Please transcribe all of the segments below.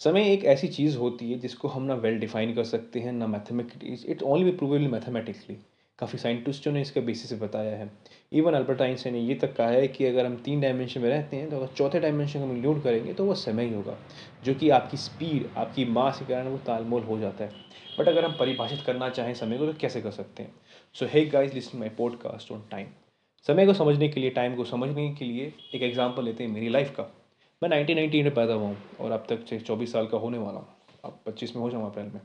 समय एक ऐसी चीज़ होती है जिसको हम ना वेल डिफाइन कर सकते हैं, ना mathematics it only provable mathematically काफ़ी साइंटिस्टों ने इसके बेसिस बताया है। इवन अल्बर्ट आइंस्टाइन ने ये तक कहा है कि अगर हम तीन डायमेंशन में रहते हैं तो अगर चौथे डायमेंशन को हम इंक्लूड करेंगे तो वो समय ही होगा, जो कि आपकी स्पीड आपकी मास के कारण वो तालमोल हो जाता है। बट अगर हम परिभाषित करना चाहें समय को तो कैसे कर सकते हैं? So hey guys list my podcast on time समय को समझने के लिए टाइम को समझने के लिए एक एग्ज़ाम्पल लेते हैं मेरी लाइफ का। मैं नाइनटीन नाइनटी में पैदा हुआ हूँ और अब तक चौबीस साल का होने वाला हूँ। अब पच्चीस में हो जाऊँ अप्रैल में।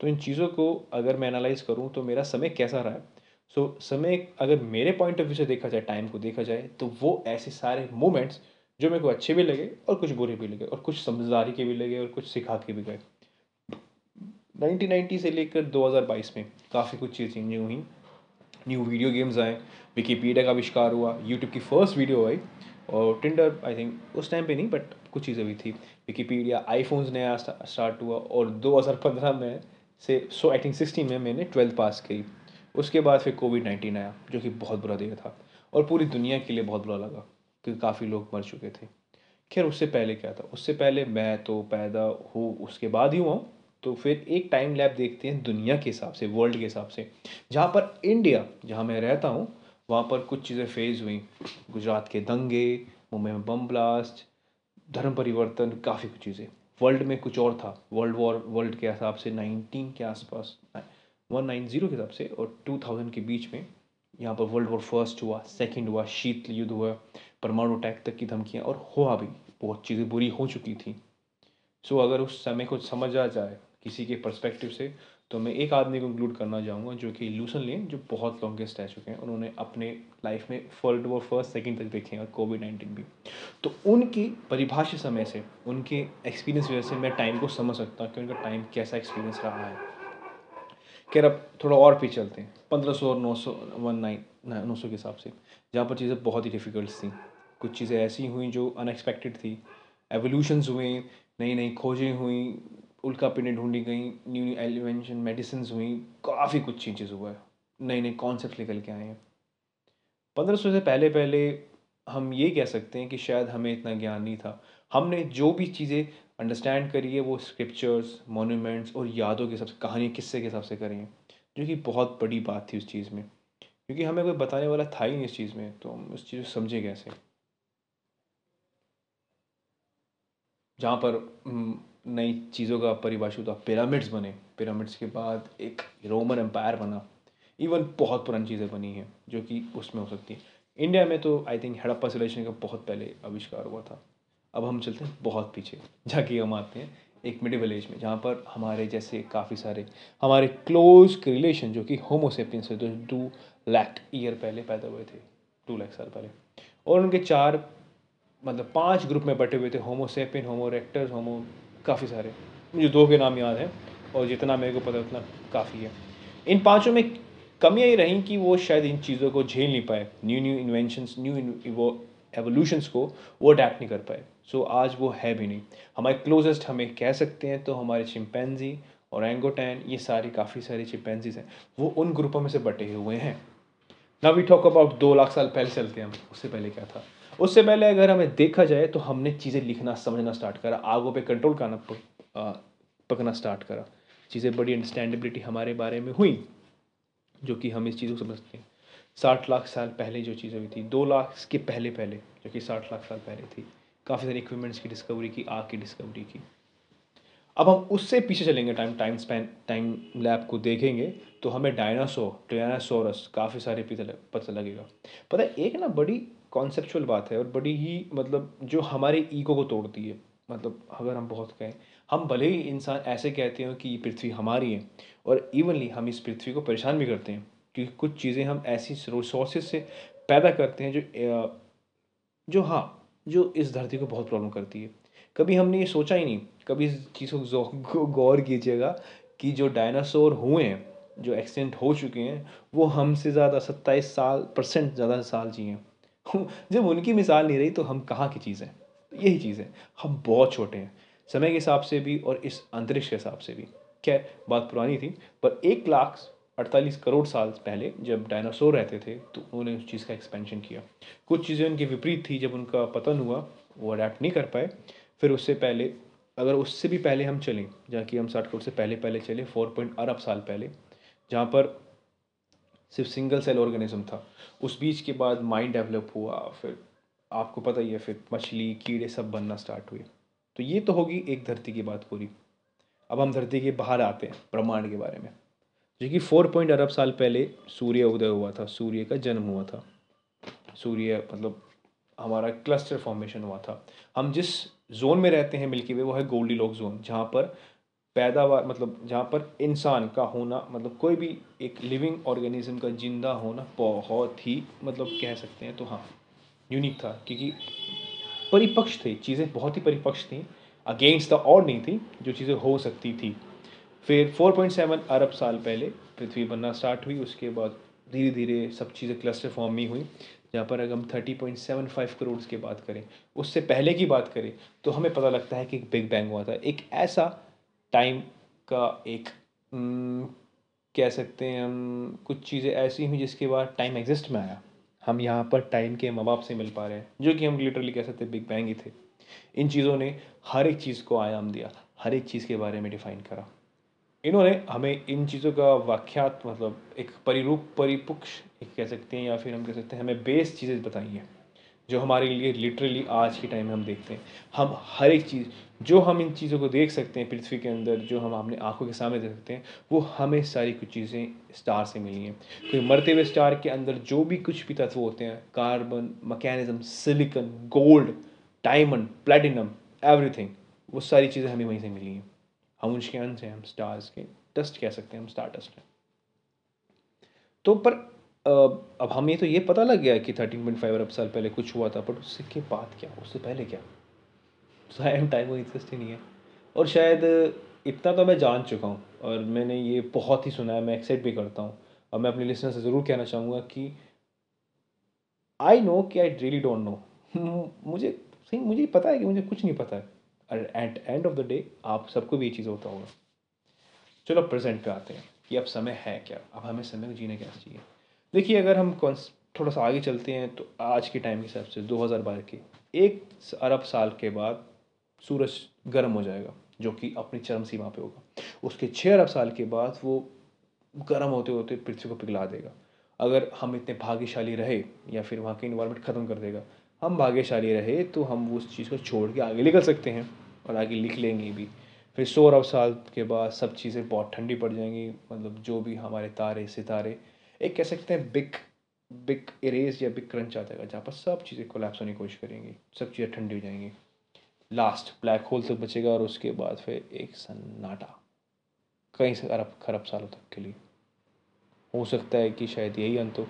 तो इन चीज़ों को अगर मैं एनालाइज करूँ तो मेरा समय कैसा रहा है? सो so, समय अगर मेरे पॉइंट ऑफ़ व्यू से देखा जाए टाइम को देखा जाए तो वो ऐसे सारे मोमेंट्स जो मेरे को अच्छे भी लगे और कुछ बुरे भी लगे और कुछ समझदारी के भी लगे और कुछ सिखा के भी गए। 1990 से लेकर 2022 में काफ़ी कुछ चीज़ें चेंजिंग हुई। न्यू वीडियो गेम्स आए विकीपीडिया का आविष्कार हुआ यूट्यूब की फ़र्स्ट वीडियो आई। और टिंडर आई थिंक उस टाइम पे नहीं बट कुछ चीज़ें भी थी। विकीपीडिया आईफोन्स नया स्टार्ट हुआ और 2015 में से सो आई थिंक सिक्सटीन में मैंने ट्वेल्थ पास की। उसके बाद फिर कोविड नाइन्टीन आया, जो कि बहुत बुरा दिन था और पूरी दुनिया के लिए बहुत बुरा लगा, क्योंकि काफ़ी लोग मर चुके थे। खैर, उससे पहले क्या था? उससे पहले मैं तो पैदा हूँ, उसके बाद ही हुआ तो फिर एक टाइम लैब देखते हैं दुनिया के हिसाब से वर्ल्ड के हिसाब से। जहाँ पर इंडिया जहाँ मैं रहता हूँ वहाँ पर कुछ चीज़ें फ़ेज़ हुई। गुजरात के दंगे, मुंबई में बम ब्लास्ट धर्म परिवर्तन, काफ़ी कुछ चीज़ें। वर्ल्ड में कुछ और था। वर्ल्ड वॉर वर्ल्ड के हिसाब से नाइनटीन के आसपास वन नाइन ज़ीरो के हिसाब से और टू थाउज़ेंड के बीच में यहाँ पर वर्ल्ड वॉर फ़र्स्ट हुआ सेकेंड हुआ शीत युद्ध हुआ, परमाणु अटैक तक की धमकियाँ और हुआ भी। बहुत चीज़ें बुरी हो चुकी थी। सो अगर उस समय को समझा जाए किसी के परस्पेक्टिव से तो मैं एक आदमी को इंक्लूड करना चाहूँगा जो कि लूसन लेन जो बहुत लॉन्गेस्ट रह चुके हैं, उन्होंने अपने लाइफ में वर्ल्ड वॉर फ़र्स्ट सेकेंड तक देखे हैं और कोविड नाइन्टीन भी। तो उनकी परिभाषित समय से, उनके एक्सपीरियंस वजह से मैं टाइम को समझ सकता हूँ कि उनका टाइम कैसा एक्सपीरियंस रहा है। खैर, अब थोड़ा और भी चलते हैं। पंद्रह सौ और नौ सौ वन नाइन नौ सौ के हिसाब से, जहाँ पर चीज़ें बहुत ही डिफ़िकल्ट थी। कुछ चीज़ें ऐसी हुई जो अनएक्सपेक्टेड थी। एवोल्यूशंस हुए नई नई खोजें हुई उल्का पिंडें ढूंढी गई न्यू न्यू एलिवेंशन मेडिसिन हुई, काफ़ी कुछ चेंजेस हुआ है। नए नए कॉन्सेप्ट निकल के आए हैं। पंद्रह सौ से पहले पहले हम ये कह सकते हैं कि शायद हमें इतना ज्ञान नहीं था। हमने जो भी चीज़ें अंडरस्टैंड करी है, वो स्क्रिप्चर्स मोनूमेंट्स और यादों के हिसाब से कहानी किस्से के हिसाब से करी हैं, जो कि बहुत बड़ी बात थी उस चीज़ में। क्योंकि हमें कोई बताने वाला था ही नहीं इस चीज़ में तो हम उस चीज़ को समझे कैसे? जहाँ पर नई चीज़ों का परिभाषित हुआ पिरामिड्स बने। पिरामिड्स के बाद एक रोमन एम्पायर बना। इवन बहुत पुरानी चीज़ें बनी हैं जो कि उसमें हो सकती हैं। इंडिया में तो आई थिंक हड़प्पा सिलेशन का बहुत पहले आविष्कार हुआ था। अब हम चलते हैं बहुत पीछे, जाके हम आते हैं एक मिडिल विलेज में, जहाँ पर हमारे जैसे काफ़ी सारे, हमारे क्लोज रिलेशन जो कि होमोसेपियंस है जो टू लैख ईयर पहले पैदा हुए थे टू लैख साल पहले। और उनके चार मतलब पाँच ग्रुप में बटे हुए थे होमोसेपियन होमोरेक्टर्स होमो काफ़ी सारे। मुझे दो के नाम याद हैं और जितना मेरे को पता उतना काफ़ी है। इन पाँचों में कमियाँ ये रहीं कि वो शायद इन चीज़ों को झेल नहीं पाए। न्यू न्यू इन्वेंशंस न्यू वो एवोल्यूशंस को वो अडेप्ट नहीं कर पाए। सो so, आज वो है भी नहीं। हमारे क्लोजेस्ट हमें कह सकते हैं तो हमारे चिंपैनजी और एंगोटैन ये सारी काफ़ी सारे चिंपैनजीज हैं। वो उन ग्रुपों में से बटे हुए हैं। ना वी टॉक अबाउट दो लाख साल पहले चलते हैं हम। उससे पहले क्या था? उससे पहले अगर हमें देखा जाए तो हमने चीज़ें लिखना, समझना स्टार्ट करा, आगों पे कंट्रोल करना पकना स्टार्ट करा। चीज़ें बड़ी अंडरस्टैंडेबिलिटी हमारे बारे में हुई, जो कि हम इस चीज़ को समझते हैं। साठ लाख साल पहले जो चीज़ें हुई थी, दो लाख के पहले पहले, जो कि साठ लाख साल पहले थी, काफ़ी सारी इक्विपमेंट्स की डिस्कवरी की, आग की डिस्कवरी की। अब हम उससे पीछे चलेंगे time time span time lab को देखेंगे तो हमें डायनासोर डायनासोरस काफ़ी सारे पता लगेगा। पता है, एक ना बड़ी कॉन्सेप्चुअल बात है और बड़ी ही मतलब जो हमारे ईगो को तोड़ती है। मतलब अगर हम बहुत कहें, हम भले ही इंसान ऐसे कहते हैं कि ये पृथ्वी हमारी है और इवनली हम इस पृथ्वी को परेशान भी करते हैं, क्योंकि कुछ चीज़ें हम ऐसी रिसोर्सेज से पैदा करते हैं जो जो हाँ जो इस धरती को बहुत प्रॉब्लम करती है। कभी हमने ये सोचा ही नहीं, कभी इस चीज़ को गौर कीजिएगा कि जो डायनासोर हुए हैं, जो एक्सीडेंट हो चुके हैं, वो हमसे ज़्यादा सत्ताईस साल परसेंट ज़्यादा साल जिए हैं। जब उनकी मिसाल नहीं रही तो हम कहाँ की चीज़ यही चीज़ है। हम बहुत छोटे हैं। समय के हिसाब से भी और इस अंतरिक्ष के हिसाब से भी। क्या बात पुरानी थी, पर एक लाख अड़तालीस करोड़ साल पहले जब डायनासोर रहते थे तो उन्होंने उस चीज़ का एक्सपेंशन किया। कुछ चीज़ें उनकी विपरीत थी, जब उनका पतन हुआ, वो अडेप्ट नहीं कर पाए। फिर उससे पहले, अगर उससे भी पहले हम चलें, जहाँ कि हम साठ करोड़ से पहले पहले चले फोर पॉइंट अरब साल पहले, जहाँ पर सिर्फ़ सिंगल सेल ऑर्गेनिज्म था। उस बीच के बाद माइंड डेवलप हुआ, फिर आपको पता ही है, फिर मछली, कीड़े सब बनना स्टार्ट हुए। तो ये तो होगी एक धरती की बात पूरी। अब हम धरती के बाहर आते हैं, ब्रह्मांड के बारे में। जो कि फोर पॉइंट अरब साल पहले सूर्य उदय हुआ था, सूर्य का जन्म हुआ था। सूर्य मतलब हमारा क्लस्टर फॉर्मेशन हुआ था। हम जिस जोन में रहते हैं मिल्की वे, वो है गोल्डी लॉक जोन जहाँ पर पैदावार मतलब जहाँ पर इंसान का होना मतलब कोई भी एक लिविंग ऑर्गेनिज्म का ज़िंदा होना बहुत ही मतलब कह सकते हैं तो हाँ यूनिक था, क्योंकि परिपक्ष थे, चीज़ें बहुत ही परिपक्ष थी अगेंस्ट द और नहीं थी, जो चीज़ें हो सकती थी। फिर 4.7 अरब साल पहले पृथ्वी बनना स्टार्ट हुई, उसके बाद धीरे धीरे सब चीज़ें क्लस्टर फॉर्म में हुई, जहाँ पर अगर हम thirty point seven five crore की बात करें, उससे पहले की बात करें तो हमें पता लगता है कि एक बिग बैंग हुआ था। एक ऐसा टाइम का एक कह सकते हैं हम, कुछ चीज़ें ऐसी हुई जिसके बाद टाइम एग्जिस्ट में आया। हम यहाँ पर टाइम के माँ बाप से मिल पा रहे हैं, जो कि हम लिटरली कह सकते हैं बिग बैंग ही थे। इन चीज़ों ने हर एक चीज़ को आयाम दिया, हर एक चीज़ के बारे में डिफ़ाइन करा। इन्होंने हमें इन चीज़ों का वाख्यात मतलब एक परिरूप, परिपुक्ष, एक कह सकते हैं या फिर हम कह सकते हैं हमें बेस चीज़ें बताई हैं। जो हमारे लिए लिटरली आज के टाइम में हम देखते हैं। हम हर एक चीज़, जो हम इन चीज़ों को देख सकते हैं पृथ्वी के अंदर, जो हम अपने आँखों के सामने देख सकते हैं, वो हमें सारी कुछ चीज़ें स्टार से मिली हैं। कोई मरते हुए स्टार के अंदर जो भी कुछ भी तत्व होते हैं carbon mechanism silicon gold diamond platinum everything वो सारी चीज़ें हमें वहीं से मिली हैं। हम उसके अंश हैं, हम स्टार्स के डस्ट कह सकते हैं, हम स्टार डस्ट हैं। तो पर अब हमें तो ये पता लग गया कि थर्टीन पॉइंट फाइव अरब साल पहले कुछ हुआ था बट उसके बाद क्या? उससे पहले क्या? टाइम टाइम कोई इंटरेस्ट ही नहीं है। और शायद इतना तो मैं जान चुका हूँ, और मैंने ये बहुत ही सुना है, मैं एक्सेप्ट भी करता हूँ। और मैं अपने लिसनर से ज़रूर कहना चाहूँगा कि आई नो कि आई रियली डोंट नो मुझे, सही, मुझे पता है कि मुझे कुछ नहीं पता है। At end of the day आप सबको भी ये चीज़ होता होगा। चलो प्रेजेंट पे आते हैं कि अब समय है क्या? अब हमें समय को जीने क्या चाहिए? देखिए, अगर हम थोड़ा सा आगे चलते हैं तो आज के टाइम के हिसाब से 2012 के, एक अरब साल के बाद सूरज गर्म हो जाएगा, जो कि अपनी चरम सीमा पे होगा। उसके छः अरब साल के बाद वो गर्म होते होते पृथ्वी को पिघला देगा। अगर हम इतने भाग्यशाली रहे, या फिर वहाँ के इन्वायरमेंट ख़त्म कर देगा, हम भाग्यशाली रहे तो हम उस चीज़ को छोड़ के आगे निकल सकते हैं, और आगे लिख लेंगे भी। फिर सौ अरब साल के बाद सब चीज़ें बहुत ठंडी पड़ जाएँगी मतलब जो भी हमारे तारे, सितारे एक कह सकते हैं बिग बिग इरेज या बिग क्रंच आ जाएगा, जहाँ पर सब चीज़ें कोलैप्स होने की कोशिश करेंगी, सब चीज़ें ठंडी हो जाएँगी। लास्ट ब्लैक होल तक बचेगा और उसके बाद फिर एक सन्नाटा कई अरब खरब सालों तक के लिए। हो सकता है कि शायद यही अंत हो,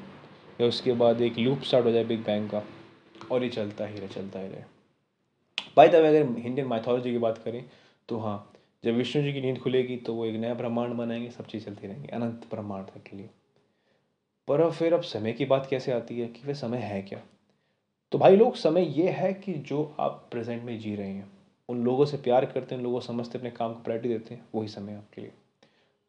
या उसके बाद एक लूप स्टार्ट हो जाए बिग बैंग का, और ये चलता ही रहे, चलता ही रहे। बाई तब अगर हिंदू माइथोलॉजी की बात करें तो हाँ जब विष्णु जी की नींद खुलेगी तो वो एक नया ब्रह्मांड बनाएँगे, सब चीज़ चलती रहेंगी, अनंत ब्रह्मांड तक के लिए। पर अब फिर अब समय की बात कैसे आती है कि वह समय है क्या? तो भाई लोग, समय ये है कि जो आप प्रेजेंट में जी रहे हैं, उन लोगों से प्यार करते हैं, उन लोगों को समझते अपने काम को प्रायोरिटी देते हैं, वही समय है आपके लिए।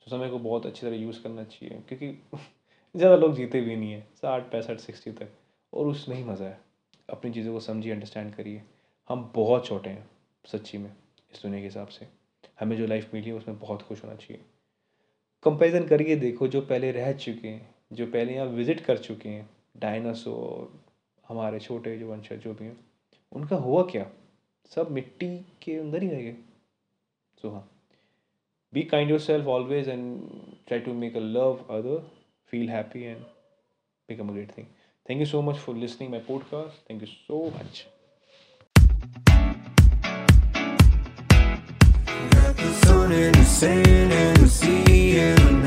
तो समय को बहुत अच्छी तरह यूज़ करना चाहिए, क्योंकि ज़्यादा लोग जीते भी नहीं है, साठ, पैंसठ, सिक्सटी तक, और उसमें ही मज़ा है। अपनी चीज़ों को समझिए अंडरस्टैंड करिए। हम बहुत छोटे हैं, सच्ची में, इस दुनिया के हिसाब से। हमें जो लाइफ मिली है, उसमें बहुत खुश होना चाहिए। कंपैरिजन करिए, देखो, जो पहले रह चुके हैं जो पहले यहाँ विज़िट कर चुके हैं, डायनासोर, हमारे छोटे जो वंशज जो भी हैं, उनका हुआ क्या सब मिट्टी के अंदर ही रह गए सो हाँ be kind your self always and try to make a love other feel happy and become a great thing thank you so much for listening my. Thank you so much. the sun and the sand and the sea and